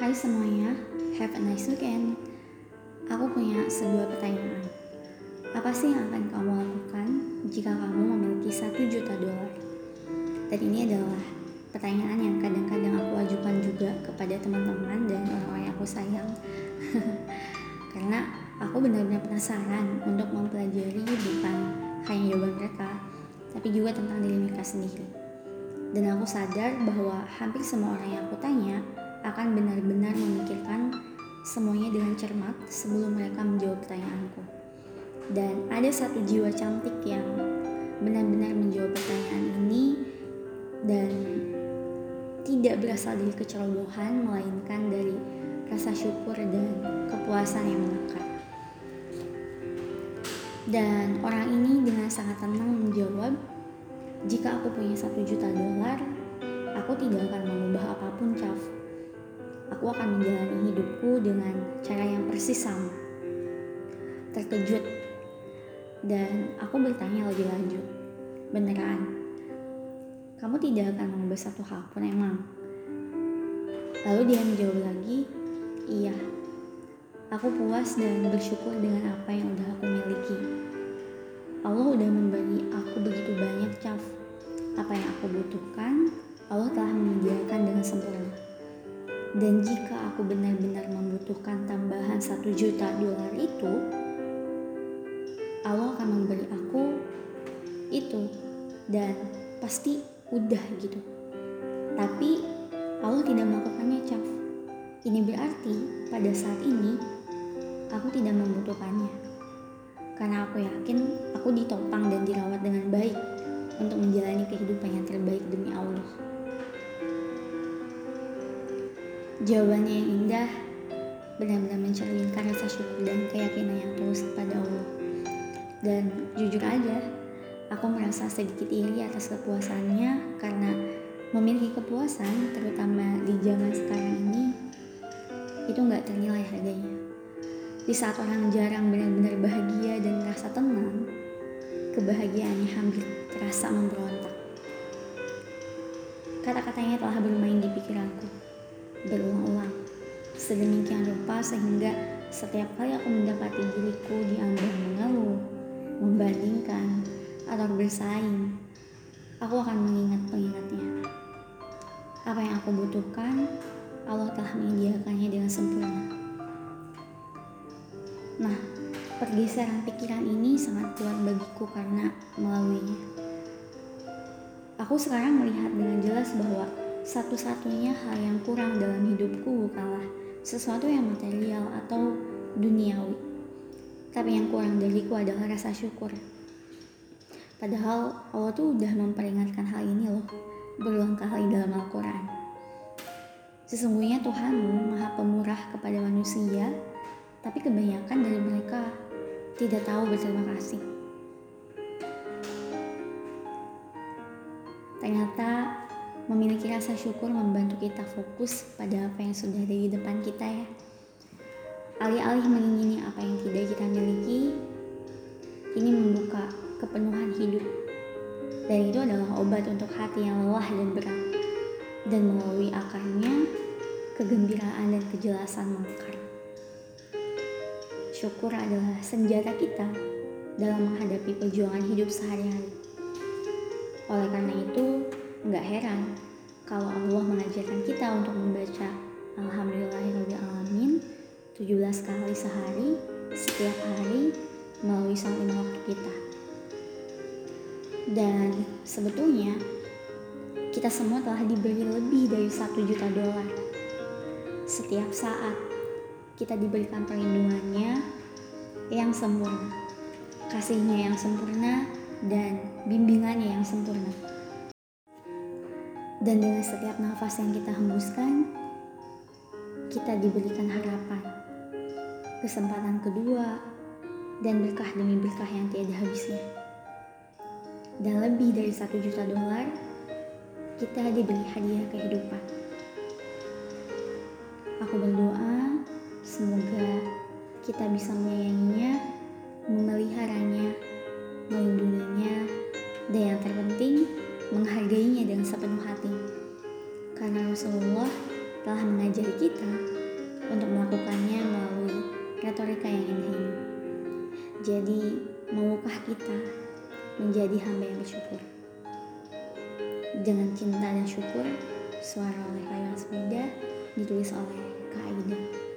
Hai semuanya, have a nice weekend. Aku punya sebuah pertanyaan. Apa sih yang akan kamu lakukan jika kamu memiliki satu juta dolar? Dan ini adalah pertanyaan yang kadang-kadang aku ajukan juga kepada teman-teman dan orang-orang yang aku sayang. Karena aku benar-benar penasaran untuk mempelajari bukan hanya jawaban mereka, tapi juga tentang diri mereka sendiri. Dan aku sadar bahwa hampir semua orang yang aku tanya akan benar-benar memikirkan semuanya dengan cermat sebelum mereka menjawab pertanyaanku. Dan ada satu jiwa cantik yang benar-benar menjawab pertanyaan ini dan tidak berasal dari kecerobohan melainkan dari rasa syukur dan kepuasan yang melekat. Dan orang ini dengan sangat tenang menjawab, jika aku punya satu juta dolar, aku tidak akan mengubah Caf akan menjalani hidupku dengan cara yang persis sama. Terkejut, dan aku bertanya lebih lanjut, beneran, kamu tidak akan mengubah satu hal pun emang? Lalu dia menjawab lagi, iya, aku puas dan bersyukur dengan apa yang udah aku miliki. Allah udah memberi aku begitu banyak, Caf. Apa yang aku butuhkan, Allah telah menyediakan dengan sempurna. Dan jika aku benar-benar membutuhkan tambahan satu juta dolar itu, Allah akan memberi aku itu dan pasti udah gitu. Tapi Allah tidak melakukannya, Caf. Ini berarti pada saat ini aku tidak membutuhkannya. Karena aku yakin aku ditopang dan dirawat dengan baik untuk menjalani kehidupan yang terbaik demi Allah. Jawabannya yang indah benar-benar mencerminkan rasa syukur dan keyakinan yang tulus kepada Allah. Dan jujur aja, aku merasa sedikit iri atas kepuasannya karena memiliki kepuasan, terutama di zaman sekarang ini, itu nggak ternilai harganya. Di saat orang jarang benar-benar bahagia dan merasa tenang, kebahagiaannya hampir terasa memberontak. Kata-katanya telah bermain di sedemikian rupa sehingga setiap kali aku mendapati diriku diambang mengeluh, membandingkan, atau bersaing, aku akan mengingat pengingatnya. Apa yang aku butuhkan, Allah telah menyediakannya dengan sempurna. Nah, pergeseran pikiran ini sangat kuat bagiku karena melaluinya. Aku sekarang melihat dengan jelas bahwa satu-satunya hal yang kurang dalam hidupku bukanlah sesuatu yang material atau duniawi. Tapi yang kurang dariku adalah rasa syukur. Padahal Allah tuh udah memperingatkan hal ini loh berulang kali dalam Al-Quran. Sesungguhnya Tuhanmu maha pemurah kepada manusia, tapi kebanyakan dari mereka tidak tahu berterima kasih. Ternyata Memiliki rasa syukur membantu kita fokus pada apa yang sudah ada di depan kita ya. Alih-alih mengingini apa yang tidak kita miliki, ini membuka kepenuhan hidup. Dan itu adalah obat untuk hati yang lelah dan berat. Dan melalui akarnya, kegembiraan dan kejelasan mekar. Syukur adalah senjata kita dalam menghadapi perjuangan hidup sehari-hari. Oleh karena itu, Nggak heran kalau Allah mengajarkan kita untuk membaca Alhamdulillahirrahmanirrahim 17 kali sehari setiap hari melalui sang lima waktu kita. Dan sebetulnya kita semua telah diberi lebih dari satu juta dolar. Setiap saat kita diberikan perlindungannya yang sempurna, kasihnya yang sempurna, dan bimbingannya yang sempurna. Dan dengan setiap nafas yang kita hembuskan, kita diberikan harapan, kesempatan kedua, dan berkah demi berkah yang tiada habisnya. Dan lebih dari satu juta dolar, kita diberi hadiah kehidupan. Aku berdoa, semoga kita bisa menyayanginya, memeliharanya, melindunginya, dan yang terpenting, menghargainya dengan sepenuh hati. Karena Rasulullah telah mengajari kita untuk melakukannya melalui retorika yang indah ini. Jadi, maukah kita menjadi hamba yang bersyukur? Dengan cinta dan syukur, suara oleh Rayuan Sepeda ditulis oleh Kak.